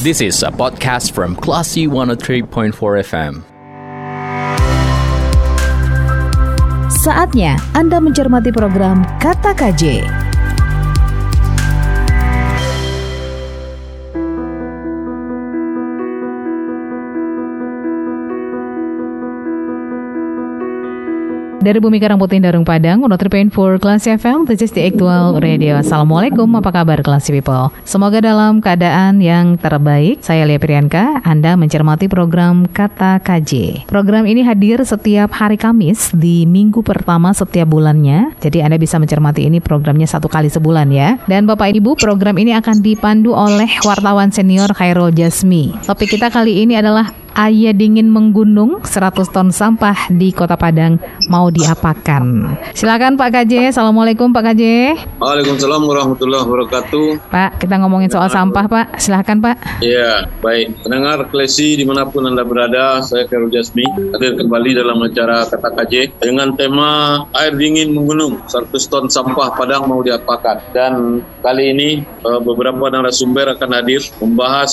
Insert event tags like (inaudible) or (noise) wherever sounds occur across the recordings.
This is a podcast from Classy 103.4 FM. Saatnya Anda mencermati program Kata KJ. Dari Bumi Karang Putih Darung Padang, 103.4 Kelas FM, this is the actual radio. Assalamualaikum, apa kabar kelas people? Semoga dalam keadaan yang terbaik. Saya Lia Priyanka, Anda mencermati program Kata KJ. Program ini hadir setiap hari Kamis di minggu pertama setiap bulannya. Jadi Anda bisa mencermati ini programnya satu kali sebulan ya. Dan Bapak Ibu, program ini akan dipandu oleh wartawan senior Khairul Jasmi. Topik kita kali ini adalah Ayah dingin menggunung 100 ton sampah di Kota Padang mau diapakan. Silakan Pak KJ. Assalamualaikum Pak KJ. Waalaikumsalam warahmatullahi wabarakatuh. Pak, kita ngomongin soal sampah Pak. Silakan Pak. Ya, baik. Pendengar Klesi di mana pun Anda berada, saya Khairul Jasmi hadir kembali dalam acara Kata KJ dengan tema air dingin menggunung 100 ton sampah Padang mau diapakan. Dan kali ini eh, beberapa narasumber akan hadir membahas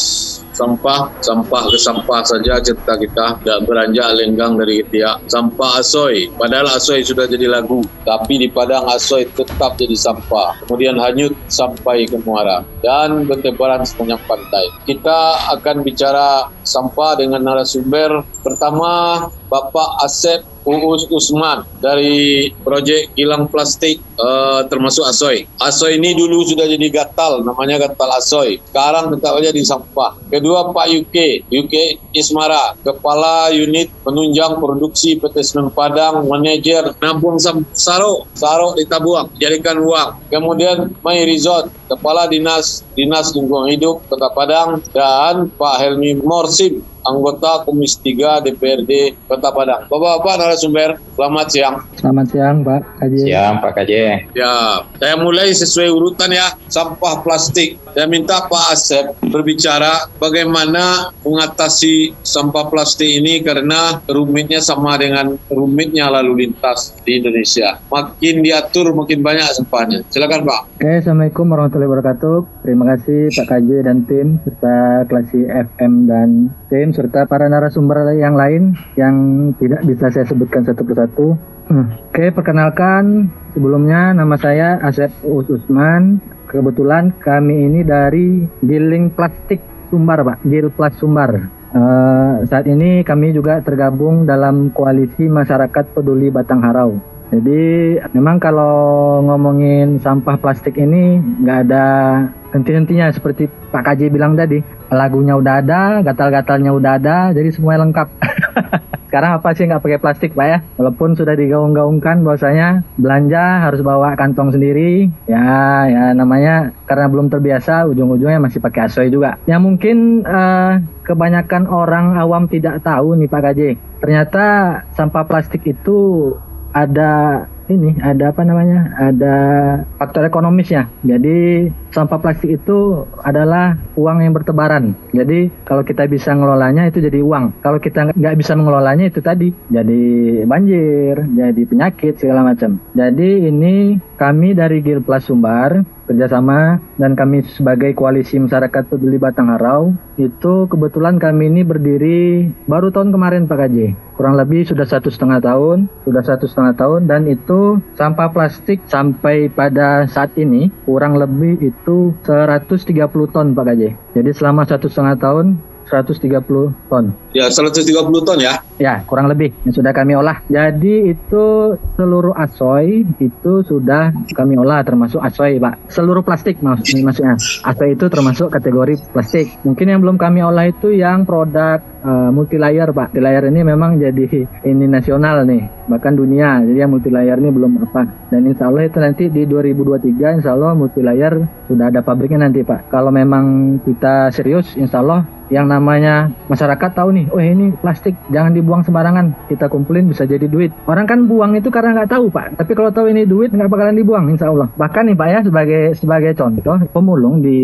sampah, sampah ke sampah saja cerita kita tidak beranjak lenggang dari tiak sampah asoy. Padahal asoy sudah jadi lagu, tapi di Padang asoy tetap jadi sampah. Kemudian hanyut sampai ke muara dan bertebaran sepanjang pantai. Kita akan bicara sampah dengan narasumber pertama Bapak Asep Uus Usman dari proyek Hilang Plastik uh, termasuk Asoy. Asoy ini dulu sudah jadi gatal, namanya gatal Asoy. Sekarang tetap aja di sampah. Kedua Pak UK, UK Ismara, Kepala Unit Penunjang Produksi PT Semen Padang, Manajer Nampung Saro, Saro ditabuang, jadikan uang. Kemudian Mai Rizot, Kepala Dinas Dinas Lingkungan Hidup Kota Padang dan Pak Helmi Morsim, anggota Komisi 3 DPRD Kota Padang. Bapak-bapak narasumber, selamat siang. Selamat siang, Pak Kaji. Siang, Pak Kaji. Ya, saya mulai sesuai urutan ya, sampah plastik. Saya minta Pak Asep berbicara bagaimana mengatasi sampah plastik ini karena rumitnya sama dengan rumitnya lalu lintas di Indonesia. Makin diatur, makin banyak sampahnya. Silakan Pak. Oke, Assalamualaikum warahmatullahi wabarakatuh. Terima kasih Pak Kaji dan tim serta Klasi FM dan tim serta para narasumber yang lain yang tidak bisa saya sebutkan satu persatu. Hmm. Oke, perkenalkan sebelumnya nama saya Asep Us Usman. Kebetulan kami ini dari Giling Plastik Sumbar, Pak. Gil Plus Sumbar. Uh, saat ini kami juga tergabung dalam koalisi masyarakat peduli Batang Harau. Jadi memang kalau ngomongin sampah plastik ini nggak ada henti-hentinya seperti Pak KJ bilang tadi. Lagunya udah ada, gatal-gatalnya udah ada, jadi semuanya lengkap. (laughs) Sekarang apa sih nggak pakai plastik Pak ya? Walaupun sudah digaung-gaungkan bahwasanya belanja harus bawa kantong sendiri. Ya, ya namanya karena belum terbiasa ujung-ujungnya masih pakai asoy juga. Yang mungkin uh, kebanyakan orang awam tidak tahu nih Pak KJ. Ternyata sampah plastik itu ada ini ada apa namanya? Ada faktor ekonomisnya. Jadi sampah plastik itu adalah uang yang bertebaran. Jadi kalau kita bisa ngelolanya itu jadi uang. Kalau kita nggak bisa mengelolanya itu tadi jadi banjir jadi penyakit segala macam. Jadi ini kami dari Gil Plus Sumbar kerjasama dan kami sebagai koalisi masyarakat peduli Batang Harau itu kebetulan kami ini berdiri baru tahun kemarin Pak Kaji. Kurang lebih sudah satu setengah tahun sudah satu setengah tahun dan itu sampah plastik sampai pada saat ini kurang lebih itu 130 ton Pak Kaji jadi selama satu setengah tahun 130 ton. Ya, 130 ton ya? Ya, kurang lebih yang sudah kami olah. Jadi itu seluruh asoy itu sudah kami olah termasuk asoy, Pak. Seluruh plastik maksudnya maksudnya. Asoy itu termasuk kategori plastik. Mungkin yang belum kami olah itu yang produk uh, multi layer, Pak. Multi layer ini memang jadi ini nasional nih, bahkan dunia. Jadi yang multi layer ini belum apa. Dan insya Allah itu nanti di 2023 insya Allah multi layer sudah ada pabriknya nanti, Pak. Kalau memang kita serius, insya Allah yang namanya masyarakat tahu nih, oh ini plastik jangan dibuang sembarangan, kita kumpulin bisa jadi duit. Orang kan buang itu karena nggak tahu pak, tapi kalau tahu ini duit nggak bakalan dibuang, insya Allah. Bahkan nih pak ya sebagai sebagai contoh pemulung di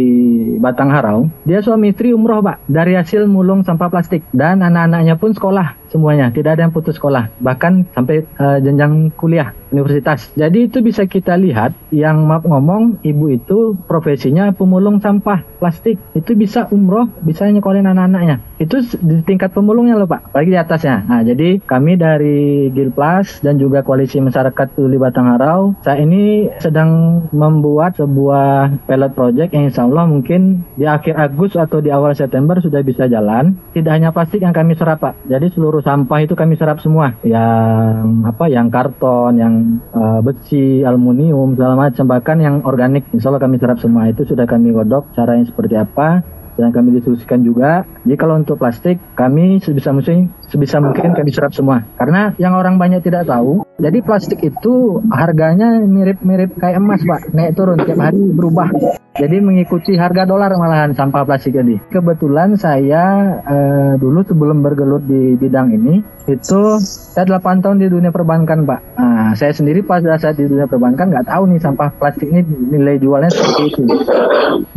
Batang Harau, dia suami istri umroh pak dari hasil mulung sampah plastik dan anak-anaknya pun sekolah semuanya, tidak ada yang putus sekolah, bahkan sampai uh, jenjang kuliah universitas. Jadi itu bisa kita lihat yang maaf ngomong ibu itu profesinya pemulung sampah plastik. Itu bisa umroh, bisa nyekolin anak-anaknya. Itu di tingkat pemulungnya loh Pak, lagi di atasnya. Nah jadi kami dari Gilplas dan juga Koalisi Masyarakat Tuli Batang Harau saat ini sedang membuat sebuah pilot project yang insya Allah mungkin di akhir Agustus atau di awal September sudah bisa jalan. Tidak hanya plastik yang kami serap Pak, jadi seluruh sampah itu kami serap semua. Yang apa? Yang karton, yang uh, besi, aluminium, segala macam bahkan yang organik insya Allah kami serap semua itu sudah kami godok caranya seperti apa dan kami diskusikan juga. Jadi kalau untuk plastik kami sebisa mungkin sebisa mungkin kami serap semua. Karena yang orang banyak tidak tahu, jadi plastik itu harganya mirip-mirip kayak emas, Pak. Naik turun tiap hari berubah. Jadi mengikuti harga dolar malahan sampah plastik ini. Kebetulan saya eh, dulu sebelum bergelut di bidang ini itu saya 8 tahun di dunia perbankan, Pak. Nah, saya sendiri pada saat di dunia perbankan nggak tahu nih sampah plastik ini nilai jualnya seperti itu.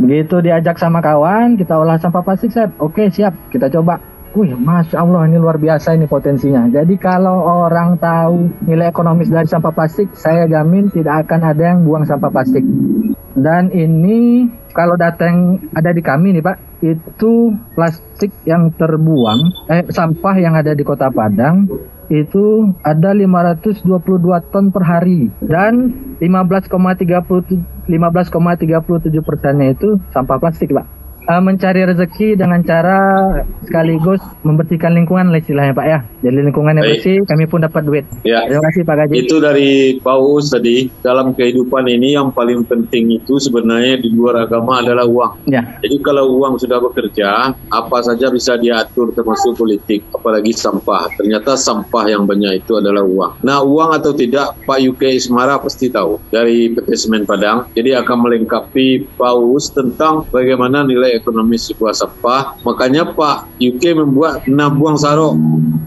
Begitu diajak sama kawan, kita olah sampah plastik, saya oke siap, kita coba Wih, masya Allah ini luar biasa ini potensinya. Jadi kalau orang tahu nilai ekonomis dari sampah plastik, saya jamin tidak akan ada yang buang sampah plastik. Dan ini kalau data yang ada di kami nih Pak, itu plastik yang terbuang, eh sampah yang ada di Kota Padang itu ada 522 ton per hari dan 15,37 15,37 persennya itu sampah plastik Pak uh, mencari rezeki dengan cara sekaligus membersihkan lingkungan lah istilahnya Pak ya. Jadi lingkungan yang bersih, kami pun dapat duit. Ya. Terima kasih Pak Gaji. Itu dari Pak Uus tadi, dalam kehidupan ini yang paling penting itu sebenarnya di luar agama adalah uang. Ya. Jadi kalau uang sudah bekerja, apa saja bisa diatur termasuk politik, apalagi sampah. Ternyata sampah yang banyak itu adalah uang. Nah uang atau tidak, Pak UK Ismara pasti tahu dari PT Semen Padang. Jadi akan melengkapi Pak Uus tentang bagaimana nilai ekonomi sebuah sampah. Makanya Pak UK membuat nabuang saro.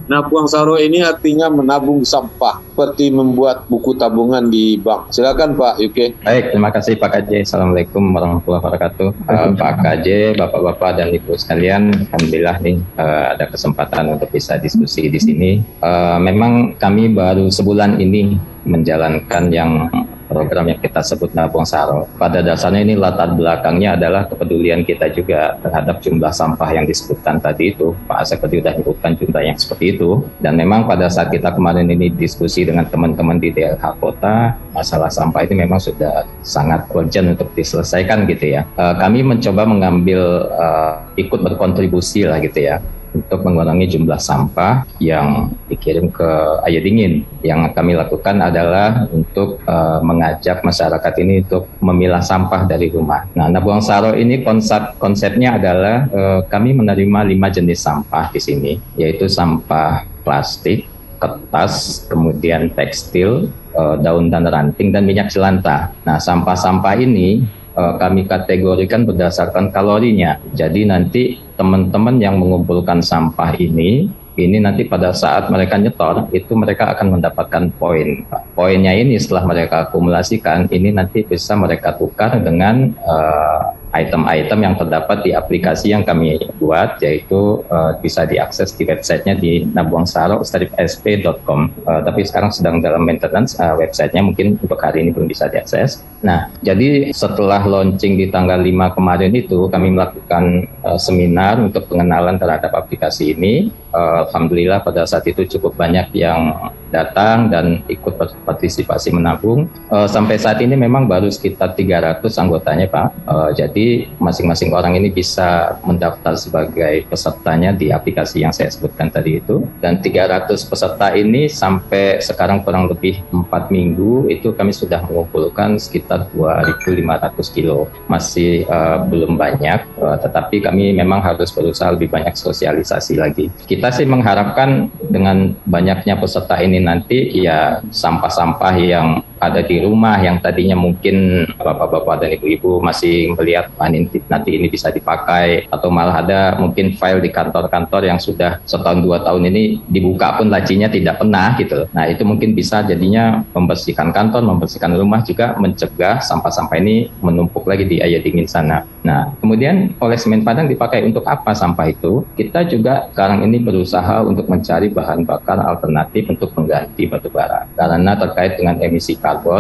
Nabuang saro ini artinya menabung sampah, seperti membuat buku tabungan di bank. Silakan Pak UK. Baik, terima kasih Pak KJ. Assalamualaikum warahmatullahi wabarakatuh. Uh, Pak KJ, Bapak-bapak dan Ibu sekalian, alhamdulillah nih uh, ada kesempatan untuk bisa diskusi di sini. Uh, memang kami baru sebulan ini menjalankan yang program yang kita sebut nabung saro. Pada dasarnya ini latar belakangnya adalah kepedulian kita juga terhadap jumlah sampah yang disebutkan tadi itu. Pak Asep tadi sudah menyebutkan jumlah yang seperti itu. Dan memang pada saat kita kemarin ini diskusi dengan teman-teman di DLH Kota, masalah sampah ini memang sudah sangat urgent untuk diselesaikan gitu ya. Uh, kami mencoba mengambil uh, ikut berkontribusi lah gitu ya untuk mengurangi jumlah sampah yang dikirim ke air dingin. Yang kami lakukan adalah untuk uh, mengajak masyarakat ini untuk memilah sampah dari rumah. Nah, Nabuang Saro ini konsep konsepnya adalah uh, kami menerima lima jenis sampah di sini, yaitu sampah plastik, kertas, kemudian tekstil, uh, daun dan ranting, dan minyak jelantah. Nah, sampah-sampah ini uh, kami kategorikan berdasarkan kalorinya. Jadi nanti teman-teman yang mengumpulkan sampah ini ini nanti pada saat mereka nyetor itu mereka akan mendapatkan poin. Poinnya ini setelah mereka akumulasikan ini nanti bisa mereka tukar dengan uh, item-item yang terdapat di aplikasi yang kami buat yaitu uh, bisa diakses di websitenya di nabuangsaro.sp.com uh, tapi sekarang sedang dalam maintenance uh, websitenya mungkin untuk hari ini belum bisa diakses nah jadi setelah launching di tanggal 5 kemarin itu kami melakukan uh, seminar untuk pengenalan terhadap aplikasi ini uh, Alhamdulillah pada saat itu cukup banyak yang datang dan ikut partisipasi menabung. Uh, sampai saat ini memang baru sekitar 300 anggotanya Pak. Uh, jadi masing-masing orang ini bisa mendaftar sebagai pesertanya di aplikasi yang saya sebutkan tadi itu. Dan 300 peserta ini sampai sekarang kurang lebih 4 minggu itu kami sudah mengumpulkan sekitar 2.500 kilo. Masih uh, belum banyak, uh, tetapi kami memang harus berusaha lebih banyak sosialisasi lagi. Kita sih mengharapkan dengan banyaknya peserta ini nanti ya sampah-sampah yang ada di rumah yang tadinya mungkin bapak-bapak dan ibu-ibu masih melihat nanti ini bisa dipakai atau malah ada mungkin file di kantor-kantor yang sudah setahun dua tahun ini dibuka pun lacinya tidak pernah gitu. Nah itu mungkin bisa jadinya membersihkan kantor, membersihkan rumah juga mencegah sampah-sampah ini menumpuk lagi di air dingin sana. Nah kemudian oleh semen Padang dipakai untuk apa sampah itu? Kita juga sekarang ini berusaha untuk mencari bahan bakar alternatif untuk mengganti batu bara karena terkait dengan emisi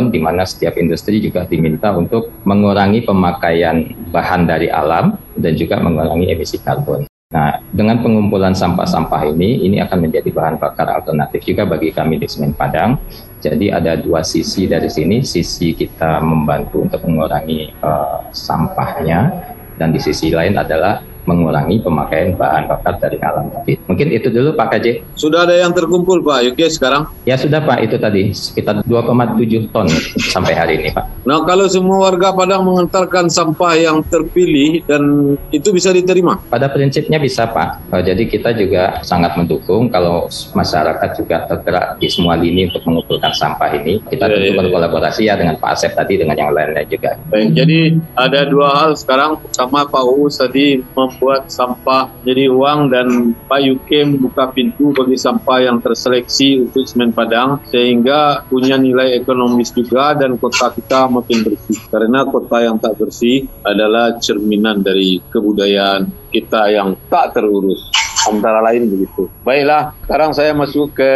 di mana setiap industri juga diminta untuk mengurangi pemakaian bahan dari alam dan juga mengurangi emisi karbon. Nah, dengan pengumpulan sampah-sampah ini, ini akan menjadi bahan bakar alternatif juga bagi kami di Semen Padang. Jadi ada dua sisi dari sini, sisi kita membantu untuk mengurangi uh, sampahnya, dan di sisi lain adalah mengurangi pemakaian bahan bakar dari alam tadi. Mungkin itu dulu Pak KJ. Sudah ada yang terkumpul Pak Yuki sekarang? Ya sudah Pak, itu tadi sekitar 2,7 ton sampai hari ini Pak. Nah kalau semua warga Padang mengantarkan sampah yang terpilih dan itu bisa diterima? Pada prinsipnya bisa Pak. Eh, jadi kita juga sangat mendukung kalau masyarakat juga tergerak di semua lini untuk mengumpulkan sampah ini. Kita ya, tentu ya, berkolaborasi ya dengan Pak Asep tadi dengan yang lainnya juga. Baik, jadi ada dua hal sekarang. Pertama Pak Uus tadi mem membuat sampah jadi uang dan Pak Yukim buka pintu bagi sampah yang terseleksi untuk semen Padang sehingga punya nilai ekonomis juga dan kota kita makin bersih karena kota yang tak bersih adalah cerminan dari kebudayaan kita yang tak terurus antara lain begitu. Baiklah, sekarang saya masuk ke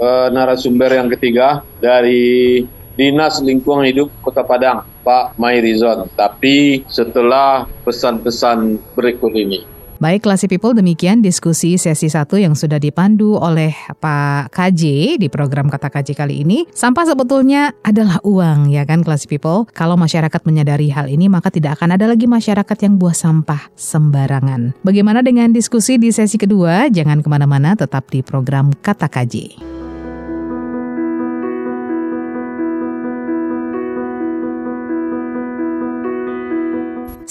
uh, narasumber yang ketiga dari Dinas Lingkungan Hidup Kota Padang, Pak Mairizon. Tapi setelah pesan-pesan berikut ini. Baik, Classy People, demikian diskusi sesi satu yang sudah dipandu oleh Pak KJ di program Kata KJ kali ini. Sampah sebetulnya adalah uang, ya kan Classy People? Kalau masyarakat menyadari hal ini, maka tidak akan ada lagi masyarakat yang buah sampah sembarangan. Bagaimana dengan diskusi di sesi kedua? Jangan ke mana-mana, tetap di program Kata KJ.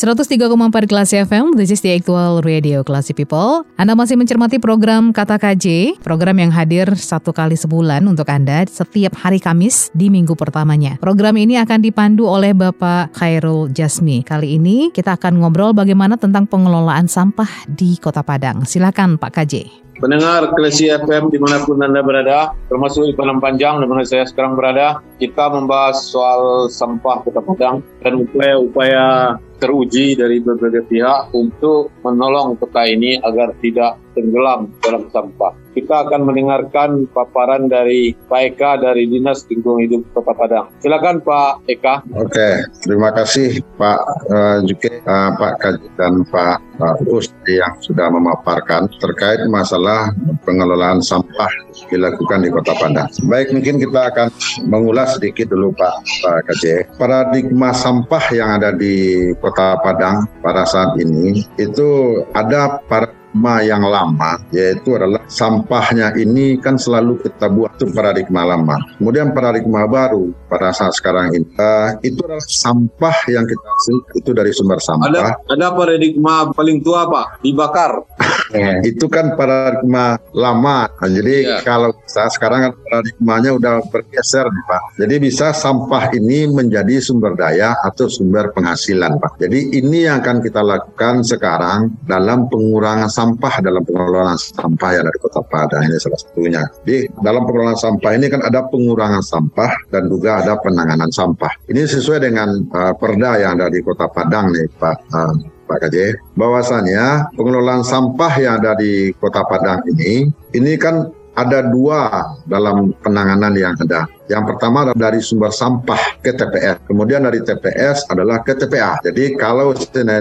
103,4 kelas FM, this is the actual radio Classy People. Anda masih mencermati program Kata KJ, program yang hadir satu kali sebulan untuk Anda setiap hari Kamis di minggu pertamanya. Program ini akan dipandu oleh Bapak Khairul Jasmi. Kali ini kita akan ngobrol bagaimana tentang pengelolaan sampah di Kota Padang. Silakan Pak KJ. Pendengar Klesi FM di mana pun Anda berada, termasuk di Padang Panjang di mana saya sekarang berada, kita membahas soal sampah Kota Padang dan upaya-upaya teruji dari berbagai pihak untuk menolong kota ini agar tidak tenggelam dalam sampah. Kita akan mendengarkan paparan dari Pak Eka dari Dinas Lingkungan Hidup Kota Padang. Silakan Pak Eka. Oke, terima kasih Pak uh, Juke, uh, Pak Kaji dan Pak uh, yang sudah memaparkan terkait masalah pengelolaan sampah dilakukan di Kota Padang. Baik, mungkin kita akan mengulas sedikit dulu Pak Pak Kaji. Paradigma sampah yang ada di Kota Padang pada saat ini itu ada para paradigma yang lama yaitu adalah sampahnya ini kan selalu kita buat itu paradigma lama. Kemudian paradigma baru pada saat sekarang ini uh, itu adalah sampah yang kita hasil itu dari sumber sampah. Ada, ada paradigma paling tua pak dibakar. (laughs) itu kan paradigma lama. Nah, jadi ya. kalau kita sekarang kan paradigmanya udah bergeser nih pak. Jadi bisa sampah ini menjadi sumber daya atau sumber penghasilan pak. Jadi ini yang akan kita lakukan sekarang dalam pengurangan sampah sampah dalam pengelolaan sampah ya dari Kota Padang ini salah satunya. Di dalam pengelolaan sampah ini kan ada pengurangan sampah dan juga ada penanganan sampah. Ini sesuai dengan uh, perda yang ada di Kota Padang nih Pak uh, Pak KJ, bahwasanya pengelolaan sampah yang ada di Kota Padang ini, ini kan ada dua dalam penanganan yang ada. Yang pertama dari sumber sampah ke TPS. Kemudian dari TPS adalah ke TPA. Jadi kalau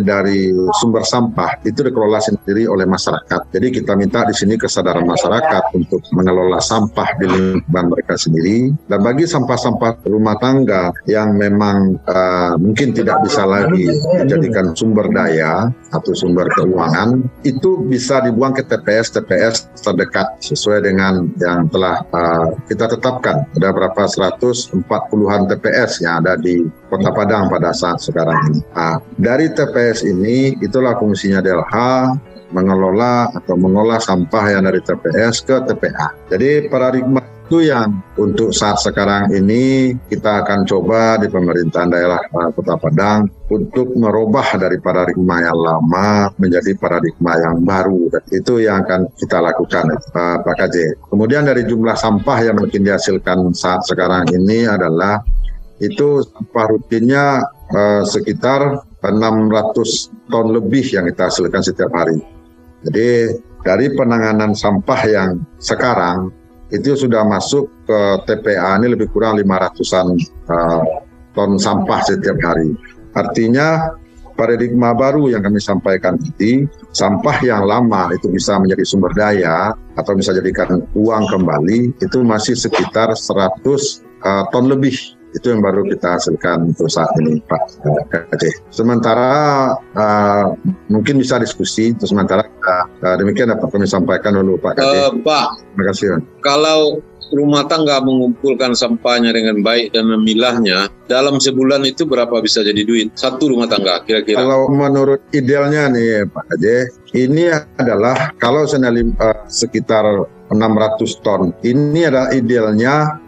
dari sumber sampah itu dikelola sendiri oleh masyarakat. Jadi kita minta di sini kesadaran masyarakat untuk mengelola sampah di lingkungan mereka sendiri. Dan bagi sampah-sampah rumah tangga yang memang uh, mungkin tidak bisa lagi dijadikan sumber daya atau sumber keuangan, itu bisa dibuang ke TPS TPS terdekat sesuai dengan yang telah uh, kita tetapkan. Ada berapa beberapa 140-an TPS yang ada di Kota Padang pada saat sekarang ini. Nah, dari TPS ini itulah fungsinya DLH mengelola atau mengolah sampah yang dari TPS ke TPA. Jadi paradigma itu yang untuk saat sekarang ini kita akan coba di pemerintahan daerah uh, Kota Padang untuk merubah dari paradigma yang lama menjadi paradigma yang baru. Dan itu yang akan kita lakukan uh, Pak KJ. Kemudian dari jumlah sampah yang mungkin dihasilkan saat sekarang ini adalah itu sampah rutinnya uh, sekitar 600 ton lebih yang kita hasilkan setiap hari. Jadi dari penanganan sampah yang sekarang itu sudah masuk ke TPA ini lebih kurang 500-an uh, ton sampah setiap hari. Artinya paradigma baru yang kami sampaikan ini, sampah yang lama itu bisa menjadi sumber daya atau bisa jadikan uang kembali, itu masih sekitar 100 uh, ton lebih itu yang baru kita hasilkan untuk saat ini Pak Kajeh. Sementara uh, mungkin bisa diskusi, terus sementara uh, demikian dapat kami sampaikan dulu Pak Kajeh. Uh, Pak, terima kasih. Kalau rumah tangga mengumpulkan sampahnya dengan baik dan memilahnya, dalam sebulan itu berapa bisa jadi duit? Satu rumah tangga kira-kira. Kalau menurut idealnya nih Pak Kajeh, ini adalah kalau senali uh, sekitar 600 ton. Ini adalah idealnya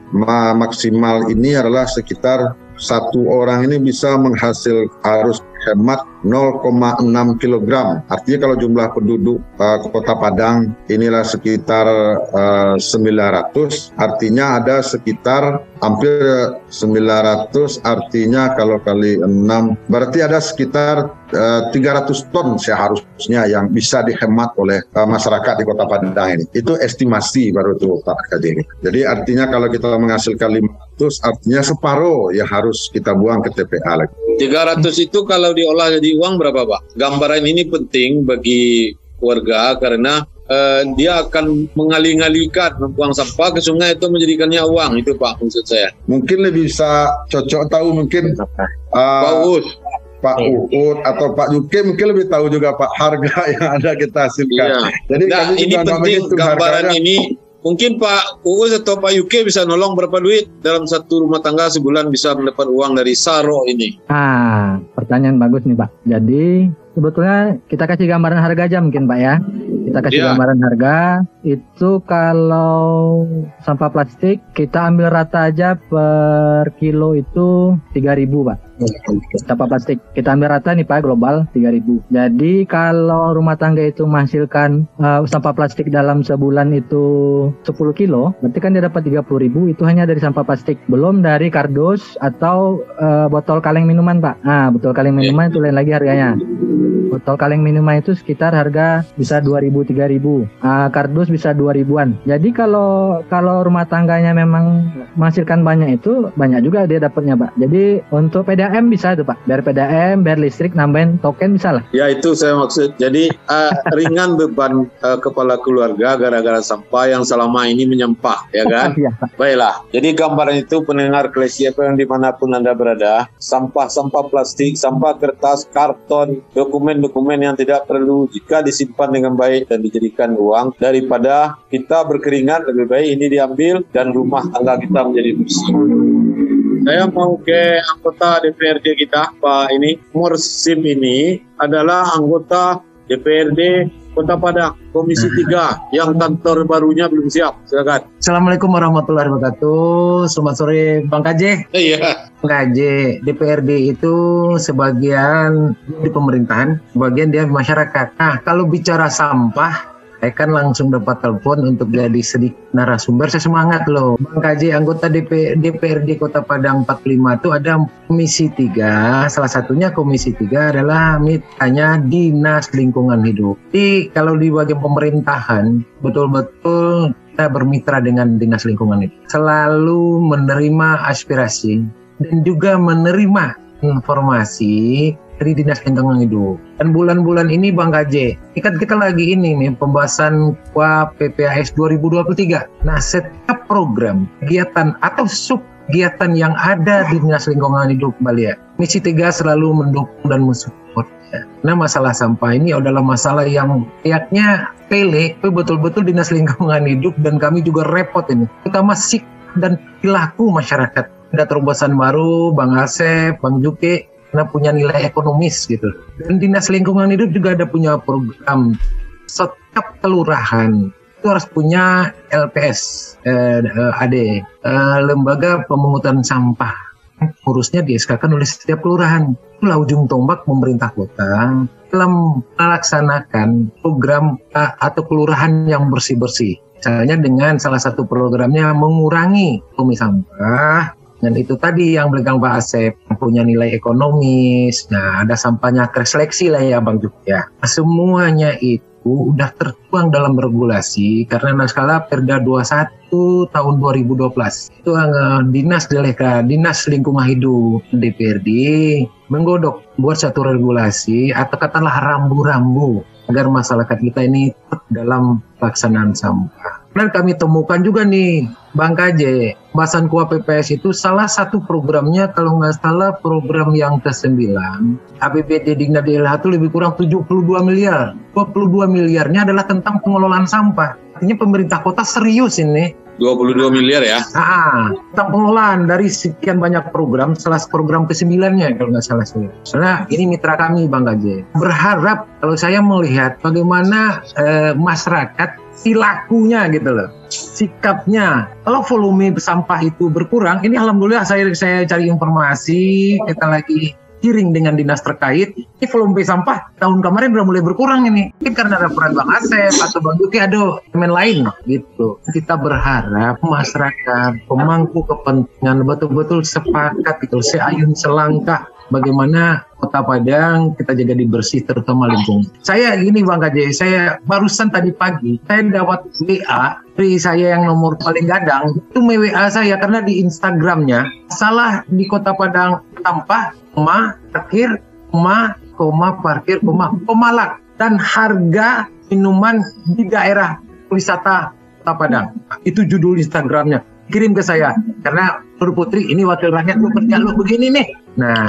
maksimal ini adalah sekitar satu orang ini bisa menghasil harus hemat 0,6 kg. Artinya kalau jumlah penduduk uh, Kota Padang inilah sekitar uh, 900, artinya ada sekitar hampir 900 artinya kalau kali 6 berarti ada sekitar uh, 300 ton seharusnya yang bisa dihemat oleh uh, masyarakat di Kota Padang ini. Itu estimasi baru itu Pak. Jadi artinya kalau kita menghasilkan 500 artinya separuh ya harus kita buang ke TPA lagi. 300 itu kalau diolah jadi uang berapa Pak? Gambaran ini penting bagi warga karena uh, dia akan mengalih-alihkan buang sampah ke sungai itu menjadikannya uang itu Pak maksud saya. Mungkin lebih bisa cocok tahu mungkin uh, Pak Uus. Pak Uut atau Pak Yuke mungkin lebih tahu juga Pak harga (laughs) yang ada kita hasilkan. Iya. Jadi nah, ini penting gambaran harganya. ini Mungkin Pak Uus atau Pak Yuke bisa nolong berapa duit dalam satu rumah tangga sebulan bisa mendapat uang dari Saro ini? Ah, pertanyaan bagus nih Pak. Jadi sebetulnya kita kasih gambaran harga aja mungkin Pak ya. Kita kasih yeah. gambaran harga itu kalau sampah plastik kita ambil rata aja per kilo itu 3000 Pak sampah plastik. Kita ambil rata nih Pak global 3000 jadi kalau rumah tangga itu menghasilkan uh, sampah plastik dalam sebulan itu 10 kilo berarti kan dia dapat 30.000 itu hanya dari sampah plastik. Belum dari kardus atau uh, botol kaleng minuman Pak. Nah botol kaleng minuman itu lain lagi harganya. Botol kaleng minuman itu sekitar harga bisa 2000 3000 uh, kardus bisa 2000-an jadi kalau kalau rumah tangganya memang menghasilkan banyak itu banyak juga dia dapatnya Pak. Jadi untuk PDA PDAM bisa tuh Pak. Bayar PDAM, bayar listrik, nambahin token bisa lah. Ya itu saya maksud. Jadi uh, (laughs) ringan beban uh, kepala keluarga gara-gara sampah yang selama ini menyempah, ya kan? (laughs) ya, Baiklah. Jadi gambaran itu pendengar klesi apa yang di mana pun Anda berada, sampah-sampah plastik, sampah kertas, karton, dokumen-dokumen yang tidak perlu jika disimpan dengan baik dan dijadikan uang daripada kita berkeringat lebih baik ini diambil dan rumah tangga kita menjadi bersih. Saya mau ke anggota DPRD kita, Pak ini. Mursim ini adalah anggota DPRD Kota Padang, Komisi 3 yang kantor barunya belum siap. Silakan. Assalamualaikum warahmatullahi wabarakatuh. Selamat sore Bang KJ. Iya. Bang KJ, DPRD itu sebagian di pemerintahan, sebagian dia masyarakat. Nah, kalau bicara sampah, saya kan langsung dapat telepon untuk jadi sedikit narasumber. Saya semangat loh. Bang KJ, anggota DP, DPRD Kota Padang 45 itu ada komisi 3. Salah satunya komisi 3 adalah mitanya Dinas Lingkungan Hidup. Jadi kalau di bagian pemerintahan, betul-betul kita bermitra dengan Dinas Lingkungan Hidup. Selalu menerima aspirasi dan juga menerima informasi dari Dinas Lingkungan Hidup. Dan bulan-bulan ini Bang ini kan kita lagi ini nih pembahasan KUA PPAS 2023. Nah, setiap program, kegiatan atau sub kegiatan yang ada di Dinas Lingkungan Hidup Bali ya, Misi 3 selalu mendukung dan mensupport. Ya. Nah masalah sampah ini adalah masalah yang kayaknya pele, tapi betul-betul Dinas Lingkungan Hidup dan kami juga repot ini. Terutama sik dan perilaku masyarakat. Ada terobosan baru, Bang Asep, Bang Juke, karena punya nilai ekonomis gitu. Dan Dinas Lingkungan Hidup juga ada punya program. Setiap kelurahan itu harus punya LPS eh, AD eh, lembaga pemungutan sampah. Urusnya di SK oleh setiap kelurahan. Itulah ujung tombak pemerintah kota dalam melaksanakan program eh, atau kelurahan yang bersih-bersih. Misalnya dengan salah satu programnya mengurangi bumi sampah dan itu tadi yang bilang Pak Asep punya nilai ekonomis. Nah ada sampahnya terseleksi lah ya Bang Juk ya. Semuanya itu udah tertuang dalam regulasi karena naskala Perda 21 tahun 2012 itu uh, Dinas Deleka Dinas Lingkungan Hidup DPRD menggodok buat satu regulasi atau katakanlah rambu-rambu agar masyarakat kita ini dalam pelaksanaan sampah. Dan kami temukan juga nih Bang KJ, Bahasan Kuah PPS itu salah satu programnya kalau nggak salah program yang ke-9 APBD Digna DLH itu lebih kurang 72 miliar. 22 miliarnya adalah tentang pengelolaan sampah. Artinya pemerintah kota serius ini 22 miliar ya? Ah, tentang pengelolaan dari sekian banyak program, salah program ke-9-nya kalau nggak salah saya. Karena ini mitra kami Bang Gaje. Berharap kalau saya melihat bagaimana eh, masyarakat silakunya gitu loh sikapnya. Kalau volume sampah itu berkurang ini alhamdulillah saya saya cari informasi kita lagi kiring dengan dinas terkait ini volume sampah tahun kemarin udah mulai berkurang ini. Mungkin karena ada peran Bang Asep atau Bang Yuki ada teman lain gitu. Kita berharap masyarakat pemangku kepentingan betul-betul sepakat itu seayun selangkah bagaimana Kota Padang kita jaga bersih terutama lingkungan. Saya gini Bang KJ, saya barusan tadi pagi saya dapat WA dari saya yang nomor paling gadang itu WA saya karena di Instagramnya salah di Kota Padang tanpa koma parkir koma koma parkir koma pemalak dan harga minuman di daerah wisata Kota Padang. Itu judul Instagramnya. Kirim ke saya karena Nur Putri ini wakil rakyat lu kerja lu begini nih. Nah,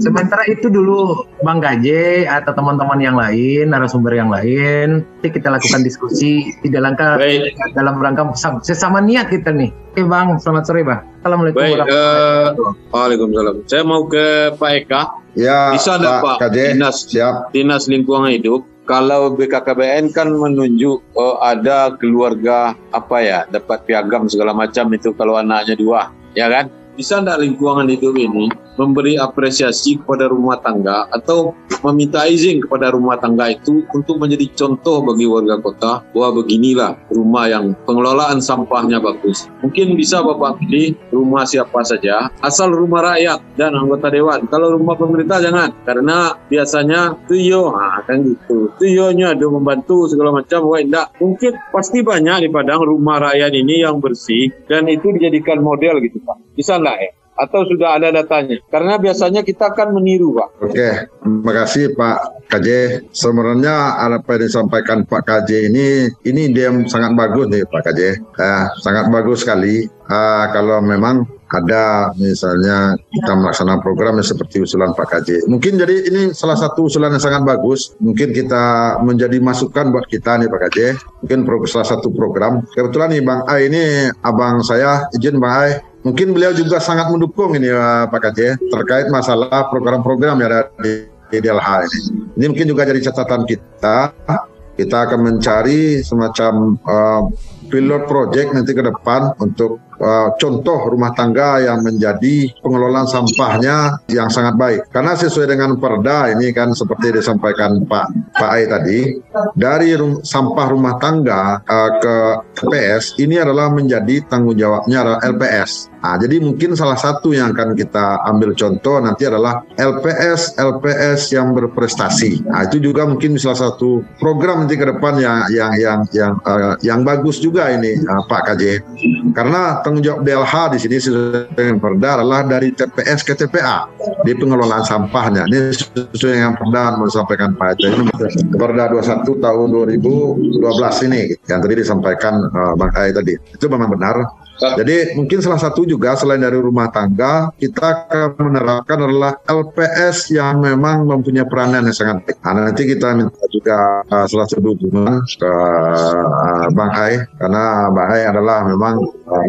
Sementara itu dulu Bang Gaje atau teman-teman yang lain, narasumber yang lain, kita lakukan diskusi di dalam rangka Baik. dalam rangka sesama niat kita nih. Oke Bang, selamat sore Bang. Assalamualaikum Baik, uh, Waalaikumsalam. Saya mau ke Pak Eka. Ya, Bisa Pak, Pak Kaje, Dinas, siap. Dinas Lingkungan Hidup kalau BKKBN kan menunjuk oh, ada keluarga apa ya dapat piagam segala macam itu kalau anaknya dua ya kan bisa tidak lingkungan hidup ini memberi apresiasi kepada rumah tangga atau meminta izin kepada rumah tangga itu untuk menjadi contoh bagi warga kota bahwa beginilah rumah yang pengelolaan sampahnya bagus. Mungkin bisa Bapak pilih rumah siapa saja, asal rumah rakyat dan anggota dewan. Kalau rumah pemerintah jangan, karena biasanya tuyo, nah, kan gitu. Tuyonya ada membantu segala macam, wah enggak. Mungkin pasti banyak di Padang rumah rakyat ini yang bersih dan itu dijadikan model gitu Pak. Bisa enggak ya? atau sudah ada datanya? Karena biasanya kita akan meniru, Pak. Oke, terima kasih Pak KJ. Sebenarnya apa yang disampaikan Pak KJ ini, ini dia sangat bagus nih Pak KJ. Eh, sangat bagus sekali. Uh, kalau memang ada misalnya kita melaksanakan program yang seperti usulan Pak KJ. Mungkin jadi ini salah satu usulan yang sangat bagus. Mungkin kita menjadi masukan buat kita nih Pak KJ. Mungkin salah satu program. Kebetulan nih Bang A ini abang saya izin Bang A Mungkin beliau juga sangat mendukung ini uh, Pak Kaceh terkait masalah program-program yang ada di, di DLH ini. Ini mungkin juga jadi catatan kita. Kita akan mencari semacam uh, pilot project nanti ke depan untuk uh, contoh rumah tangga yang menjadi pengelolaan sampahnya yang sangat baik. Karena sesuai dengan perda ini kan seperti disampaikan Pak Pak Ai tadi, dari rum, sampah rumah tangga uh, ke LPS ini adalah menjadi tanggung jawabnya LPS. Nah, jadi mungkin salah satu yang akan kita ambil contoh nanti adalah LPS LPS yang berprestasi. Nah, itu juga mungkin salah satu program nanti ke depan yang yang yang yang uh, yang bagus juga ini uh, Pak KJ. Karena tanggung jawab DLH di sini sesuai dengan Perda adalah dari TPS ke TPA di pengelolaan sampahnya. Ini sesuai dengan Perda mau disampaikan Pak Aceh ini Perda 21 tahun 2012 ini yang tadi disampaikan uh, Bang Ai tadi. Itu memang benar jadi mungkin salah satu juga selain dari rumah tangga, kita akan menerapkan adalah LPS yang memang mempunyai peranan yang sangat baik. Nah, nanti kita minta juga uh, salah satu dukungan ke uh, Bang Hai, karena Bang Hai adalah memang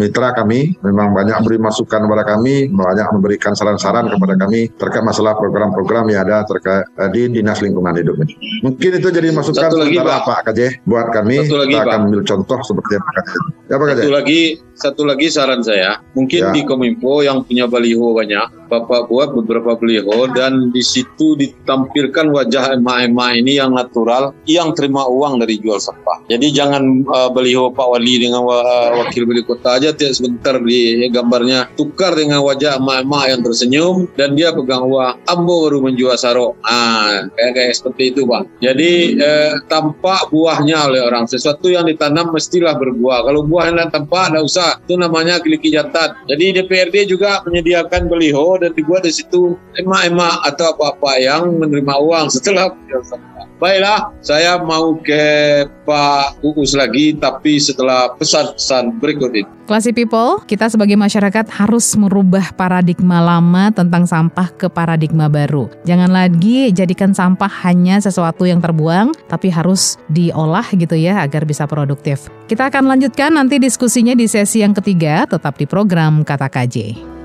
mitra kepada kami, memang banyak beri masukan kepada kami, banyak memberikan saran-saran kepada kami terkait masalah program-program yang ada terkait uh, di Dinas Lingkungan Hidup ini. Mungkin itu jadi masukan lagi, sementara Pak KJ buat kami. Satu lagi, kita akan ambil contoh seperti apa KJ. Ya, Pak KJ. Satu lagi, satu lagi saran saya, mungkin ya. di Kominfo yang punya baliho banyak, Bapak buat beberapa baliho dan di situ ditampilkan wajah emak-emak ini yang natural, yang terima uang dari jual sampah. Jadi jangan uh, baliho Pak Wali dengan uh, wakil wali kota aja tiap sebentar di gambarnya tukar dengan wajah emak-emak yang tersenyum dan dia pegang uang. Ambo baru menjual sarok. Ah, kayak kayak seperti itu, Bang. Jadi eh, tampak buahnya oleh orang. Sesuatu yang ditanam mestilah berbuah. Kalau buahnya tampak, tidak usah itu namanya kliki jantan. Jadi DPRD juga menyediakan beliho dan dibuat di situ emak-emak atau apa-apa yang menerima uang setelah Baiklah, saya mau ke Pak Uus lagi, tapi setelah pesan-pesan berikut ini. Classy People, kita sebagai masyarakat harus merubah paradigma lama tentang sampah ke paradigma baru. Jangan lagi jadikan sampah hanya sesuatu yang terbuang, tapi harus diolah gitu ya agar bisa produktif. Kita akan lanjutkan nanti diskusinya di sesi yang ketiga, tetap di program Kata KJ.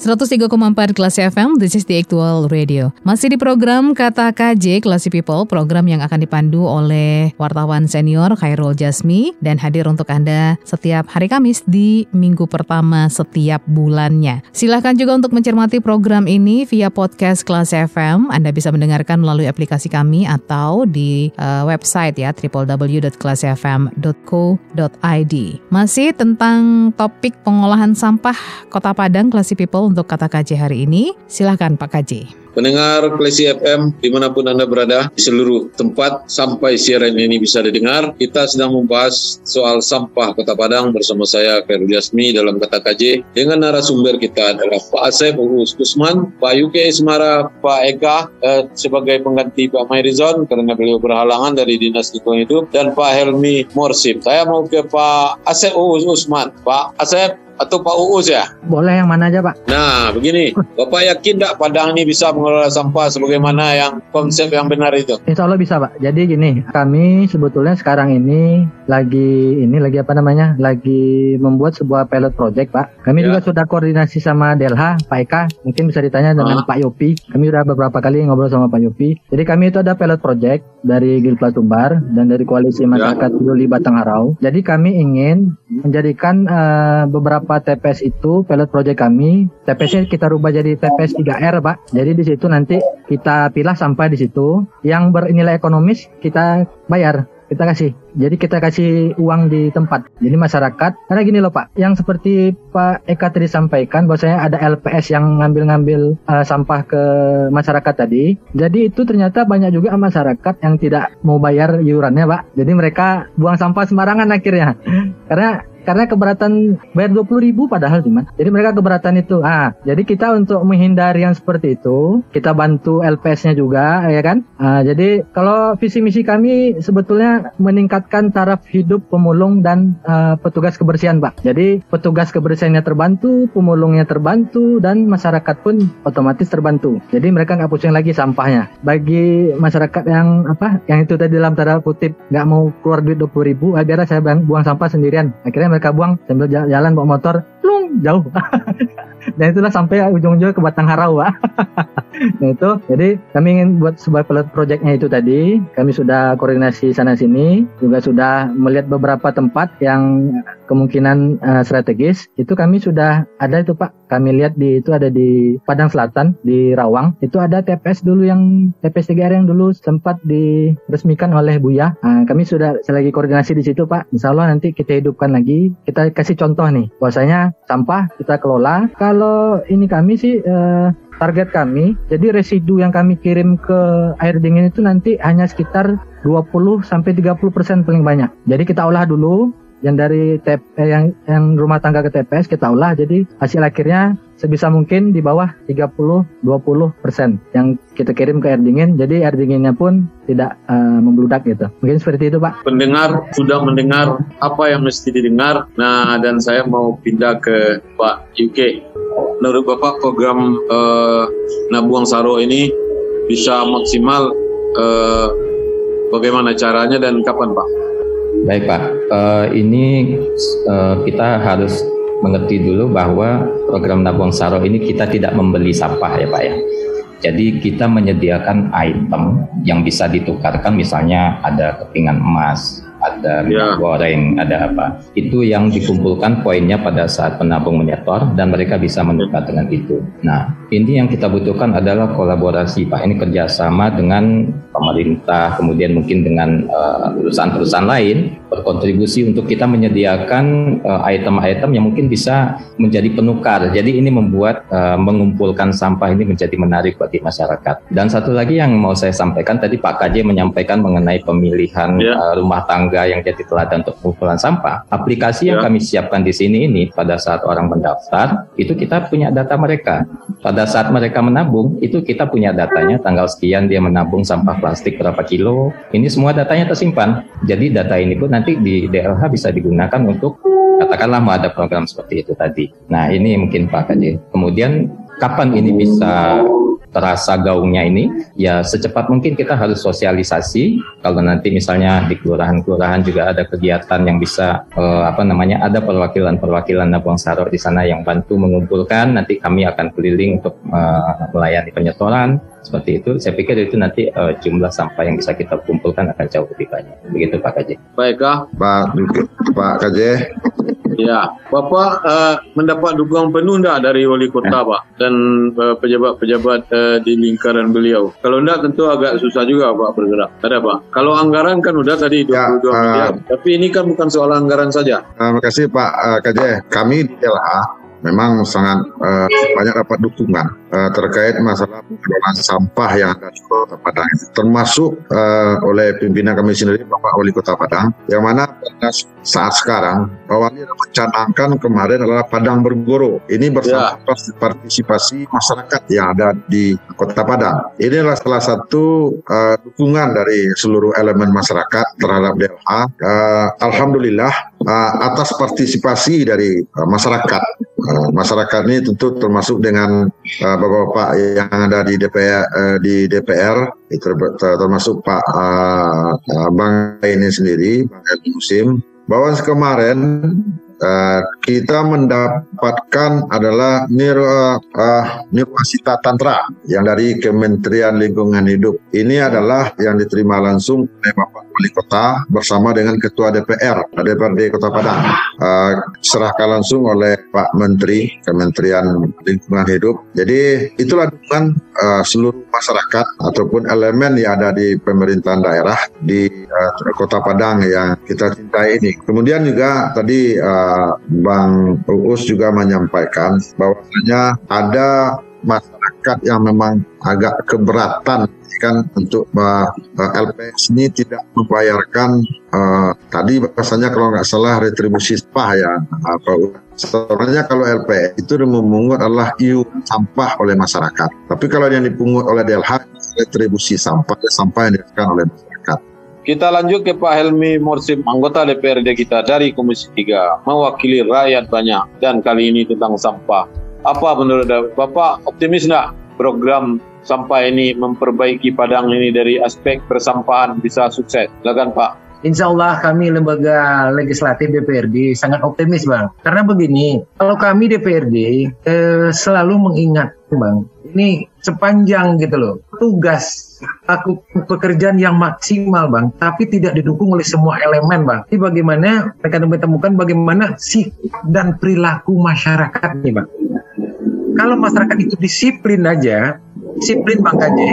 103,4 kelas FM, this is the actual radio. Masih di program Kata KJ Classy People, program yang akan dipandu oleh wartawan senior Khairul Jasmi dan hadir untuk Anda setiap hari Kamis di minggu pertama setiap bulannya. Silahkan juga untuk mencermati program ini via podcast Kelas FM. Anda bisa mendengarkan melalui aplikasi kami atau di uh, website ya www.kelasfm.co.id. Masih tentang topik pengolahan sampah Kota Padang Classy People untuk kata KJ hari ini. Silahkan Pak KJ. Pendengar Klesi FM di mana pun Anda berada di seluruh tempat sampai siaran ini bisa didengar. Kita sedang membahas soal sampah Kota Padang bersama saya Ferdi Jasmi dalam Kata KJ dengan narasumber kita adalah Pak Asep Uus Kusman, Pak Yuke Ismara, Pak Eka eh, sebagai pengganti Pak Mairizon karena beliau berhalangan dari Dinas Lingkungan Hidup dan Pak Helmi Morsip. Saya mau ke Pak Asep Uus Usman. Pak Asep, atau Pak Uus ya? Boleh yang mana aja Pak. Nah begini, Bapak yakin tak Padang ini bisa mengelola sampah sebagaimana yang konsep yang benar itu? Insya Allah bisa Pak. Jadi gini, kami sebetulnya sekarang ini lagi ini lagi apa namanya? Lagi membuat sebuah pilot project Pak. Kami ya. juga sudah koordinasi sama Delha, Pak Eka. Mungkin bisa ditanya dengan ah. Pak Yopi. Kami sudah beberapa kali ngobrol sama Pak Yopi. Jadi kami itu ada pilot project dari Gilpla Tumbar dan dari Koalisi ya. Masyarakat ya. Batang Harau. Jadi kami ingin menjadikan uh, beberapa beberapa TPS itu pilot project kami TPS-nya kita rubah jadi TPS 3R Pak jadi di situ nanti kita pilih sampai di situ yang bernilai ekonomis kita bayar kita kasih. Jadi kita kasih uang di tempat. Jadi masyarakat, karena gini loh Pak, yang seperti Pak Eka tadi sampaikan, bahwasanya ada LPS yang ngambil-ngambil uh, sampah ke masyarakat tadi. Jadi itu ternyata banyak juga masyarakat yang tidak mau bayar iurannya Pak. Jadi mereka buang sampah sembarangan akhirnya. (laughs) Karena karena keberatan bayar 20 ribu padahal cuman jadi mereka keberatan itu ah jadi kita untuk menghindari yang seperti itu kita bantu LPS-nya juga ya kan ah, jadi kalau visi misi kami sebetulnya meningkatkan taraf hidup pemulung dan uh, petugas kebersihan pak. Jadi petugas kebersihannya terbantu pemulungnya terbantu dan masyarakat pun otomatis terbantu. Jadi mereka nggak pusing lagi sampahnya. Bagi masyarakat yang apa yang itu tadi dalam tanda kutip nggak mau keluar duit 20 ribu ah, biar saya buang sampah sendirian. Akhirnya mereka buang sambil jalan bawa motor lung jauh (laughs) dan itulah sampai ujung-ujung ke Batang Harau (laughs) nah itu jadi kami ingin buat sebuah pilot projectnya itu tadi. Kami sudah koordinasi sana sini juga sudah melihat beberapa tempat yang kemungkinan uh, strategis itu kami sudah ada itu Pak. Kami lihat di itu ada di Padang Selatan di Rawang. Itu ada TPS dulu yang TPS 3R yang dulu sempat diresmikan oleh Buya. Nah, kami sudah selagi koordinasi di situ Pak. Insya Allah nanti kita hidupkan lagi. Kita kasih contoh nih. Bahwasanya sampah kita kelola. Kalau ini kami sih uh, target kami. Jadi residu yang kami kirim ke air dingin itu nanti hanya sekitar 20 sampai 30% paling banyak. Jadi kita olah dulu yang dari TP, eh, yang yang rumah tangga ke TPS kita olah jadi hasil akhirnya sebisa mungkin di bawah 30 20 persen yang kita kirim ke air dingin. Jadi air dinginnya pun tidak uh, membludak gitu. Mungkin seperti itu Pak. Pendengar sudah mendengar apa yang mesti didengar. Nah dan saya mau pindah ke Pak UK menurut Bapak program uh, Nabuang Saro ini bisa maksimal uh, Bagaimana caranya dan kapan Pak? Baik Pak, uh, ini uh, kita harus mengerti dulu bahwa program Nabung Saro ini kita tidak membeli sampah ya Pak ya. Jadi kita menyediakan item yang bisa ditukarkan misalnya ada kepingan emas, ada minyak ya. goreng, ada apa. Itu yang dikumpulkan poinnya pada saat penabung menyetor dan mereka bisa menukar dengan itu. Nah, ini yang kita butuhkan adalah kolaborasi Pak. Ini kerjasama dengan pemerintah, kemudian mungkin dengan uh, perusahaan-perusahaan lain berkontribusi untuk kita menyediakan uh, item-item yang mungkin bisa menjadi penukar. Jadi ini membuat uh, mengumpulkan sampah ini menjadi menarik bagi masyarakat. Dan satu lagi yang mau saya sampaikan tadi Pak KJ menyampaikan mengenai pemilihan ya. uh, rumah tangga yang jadi teladan untuk pengumpulan sampah. Aplikasi yang ya. kami siapkan di sini ini pada saat orang mendaftar itu kita punya data mereka. Pada saat mereka menabung itu kita punya datanya tanggal sekian dia menabung sampah plastik berapa kilo. Ini semua datanya tersimpan. Jadi data ini pun nanti di DLH bisa digunakan untuk katakanlah mau ada program seperti itu tadi. Nah ini mungkin Pak Kaji. Kemudian kapan ini bisa terasa gaungnya ini ya secepat mungkin kita harus sosialisasi. Kalau nanti misalnya di kelurahan-kelurahan juga ada kegiatan yang bisa uh, apa namanya ada perwakilan-perwakilan Nabuang Saro di sana yang bantu mengumpulkan nanti kami akan keliling untuk uh, melayani penyetoran seperti itu saya pikir itu nanti uh, jumlah sampah yang bisa kita kumpulkan akan jauh lebih banyak begitu Pak Kaje baiklah Pak Pak Kaje Ya, Bapak uh, mendapat dukungan penuh enggak dari wali kota, Pak, dan uh, pejabat-pejabat uh, di lingkaran beliau? Kalau enggak tentu agak susah juga, Pak, bergerak. Ada, Pak. Kalau anggaran kan udah tadi 22 ya, uh, miliar, tapi ini kan bukan soal anggaran saja. Terima kasih, Pak uh, KJ. Kami di LH memang sangat uh, banyak dapat dukungan uh, terkait masalah pengelolaan sampah yang ada di Kota Padang, termasuk uh, oleh pimpinan kami sendiri Bapak Wali Kota Padang, yang mana pada saat sekarang bahwa ini mencanangkan kemarin adalah Padang Bergoro. Ini bersama ya. partisipasi masyarakat yang ada di Kota Padang. Ini adalah salah satu uh, dukungan dari seluruh elemen masyarakat terhadap DLH. Uh, Alhamdulillah uh, atas partisipasi dari uh, masyarakat uh, masyarakat ini tentu termasuk dengan uh, bapak-bapak yang ada di DPR uh, di DPR termasuk Pak uh, Bang ini sendiri Bang Musim bahwa kemarin uh, kita mendapatkan adalah nir uh, Tantra yang dari Kementerian Lingkungan Hidup. Ini adalah yang diterima langsung oleh Bapak Wali Kota bersama dengan Ketua DPR DPRD Kota Padang. Uh, serahkan langsung oleh Pak Menteri Kementerian Lingkungan Hidup. Jadi itulah dukungan uh, seluruh masyarakat ataupun elemen yang ada di pemerintahan daerah di uh, Kota Padang yang kita cintai ini. Kemudian juga tadi uh, Bang Uus juga menyampaikan bahwasanya ada masyarakat yang memang agak keberatan kan untuk uh, LPS ini tidak membayarkan uh, tadi bahasanya kalau nggak salah retribusi sampah ya. Apa sebenarnya kalau LPS itu memungut adalah iu sampah oleh masyarakat. Tapi kalau yang dipungut oleh DLH retribusi sampah sampah yang diberikan oleh masyarakat. Kita lanjut ke Pak Helmi Morsim, anggota DPRD kita dari Komisi 3, mewakili rakyat banyak. Dan kali ini tentang sampah. Apa menurut Bapak optimis nggak program sampah ini memperbaiki Padang ini dari aspek persampahan bisa sukses? Silakan Pak. Insya Allah kami lembaga legislatif DPRD sangat optimis bang. Karena begini, kalau kami DPRD eh, selalu mengingat bang, ini sepanjang gitu loh tugas aku pekerjaan yang maksimal bang, tapi tidak didukung oleh semua elemen bang. Jadi bagaimana mereka menemukan bagaimana sikap dan perilaku masyarakat nih bang. Kalau masyarakat itu disiplin aja, disiplin Kaje,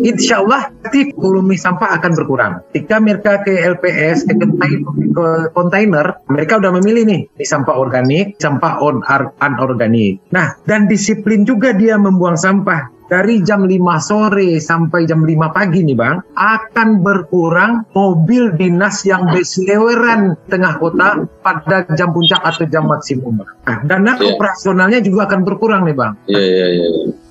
insya Allah pasti volume sampah akan berkurang. Ketika mereka ke LPS, ke kontainer, mereka udah memilih nih, di sampah organik, sampah anorganik. Nah, dan disiplin juga dia membuang sampah dari jam 5 sore sampai jam 5 pagi nih Bang, akan berkurang mobil dinas yang berseliweran tengah kota pada jam puncak atau jam maksimum. Nah, dana yeah. operasionalnya juga akan berkurang nih Bang. Iya, yeah, iya, yeah, iya. Yeah.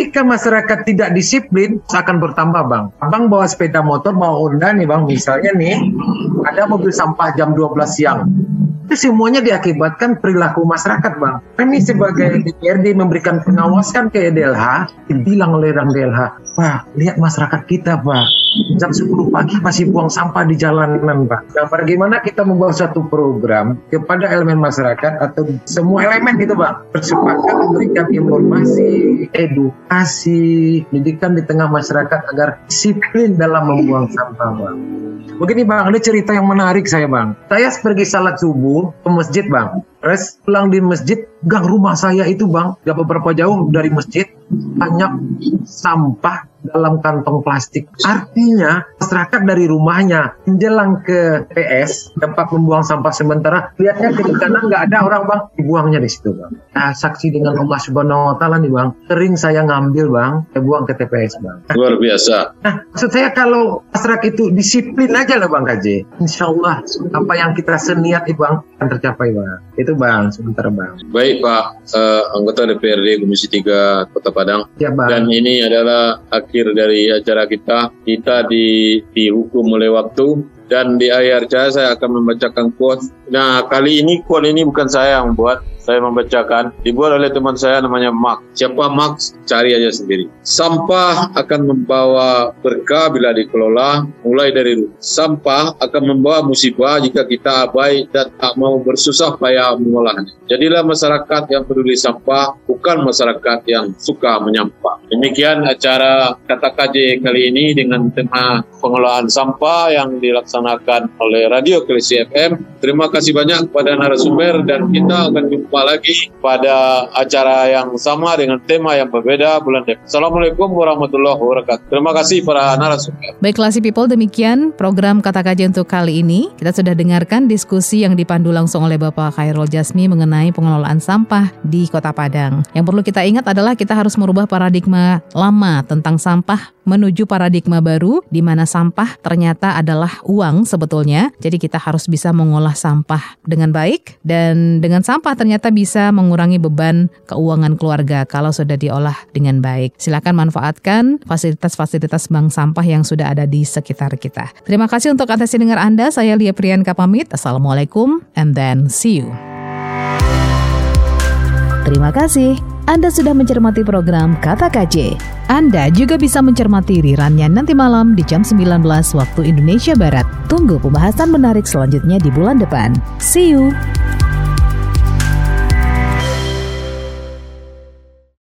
Jika masyarakat tidak disiplin, akan bertambah bang. Bang bawa sepeda motor, bawa Honda nih bang, misalnya nih, ada mobil sampah jam 12 siang. Itu semuanya diakibatkan perilaku masyarakat, Bang. Kami sebagai DPRD memberikan pengawasan ke DLH, dibilang oleh orang DLH, Pak, lihat masyarakat kita, Pak. Jam 10 pagi masih buang sampah di jalanan, Pak. Nah, bagaimana kita membuat satu program kepada elemen masyarakat atau semua elemen gitu, Pak, bersepakat memberikan informasi, edukasi, pendidikan di tengah masyarakat agar disiplin dalam membuang sampah, Bang. Begini bang, ada cerita yang menarik saya bang. Saya pergi salat subuh ke masjid bang. Terus pulang di masjid, gang rumah saya itu bang, gak beberapa jauh dari masjid, banyak sampah dalam kantong plastik. Artinya masyarakat dari rumahnya menjelang ke PS tempat membuang sampah sementara lihatnya ke kanan nggak ada orang bang dibuangnya di situ bang. Nah, saksi dengan Allah Subhanahu Wa Taala nih bang, sering saya ngambil bang, saya buang ke TPS bang. Luar biasa. Nah maksud saya kalau masyarakat itu disiplin aja lah bang KJ, Insya Allah apa yang kita seniat itu bang akan tercapai bang. Itu bang sebentar bang. Baik Pak uh, anggota DPRD Komisi 3 Kota Padang. Ya bang. Dan ini adalah akhir dari acara kita. Kita di, dihukum oleh waktu dan di akhir acara saya akan membacakan quote. Nah, kali ini quote ini bukan saya yang buat, saya membacakan dibuat oleh teman saya namanya Mark. Siapa Mark? Cari aja sendiri. Sampah akan membawa berkah bila dikelola mulai dari rumah. Sampah akan membawa musibah jika kita abai dan tak mau bersusah payah mengolahnya. Jadilah masyarakat yang peduli sampah, bukan masyarakat yang suka menyampah. Demikian acara kata KJ kali ini dengan tema pengelolaan sampah yang dilaksanakan oleh Radio Klesi FM. Terima kasih banyak kepada narasumber dan kita akan jumpa lagi pada acara yang sama dengan tema yang berbeda bulan depan. Assalamualaikum warahmatullahi wabarakatuh. Terima kasih para narasumber. Baiklah si people, demikian program Kata Kaji untuk kali ini. Kita sudah dengarkan diskusi yang dipandu langsung oleh Bapak Khairul Jasmi mengenai pengelolaan sampah di Kota Padang. Yang perlu kita ingat adalah kita harus merubah paradigma lama tentang sampah menuju paradigma baru di mana sampah ternyata adalah uang sebetulnya. Jadi kita harus bisa mengolah sampah dengan baik dan dengan sampah ternyata bisa mengurangi beban keuangan keluarga kalau sudah diolah dengan baik. Silakan manfaatkan fasilitas-fasilitas bank sampah yang sudah ada di sekitar kita. Terima kasih untuk atensi dengar Anda. Saya Lia Priyanka pamit. Assalamualaikum and then see you. Terima kasih. Anda sudah mencermati program Kata KJ. Anda juga bisa mencermati rirannya nanti malam di jam 19 waktu Indonesia Barat. Tunggu pembahasan menarik selanjutnya di bulan depan. See you!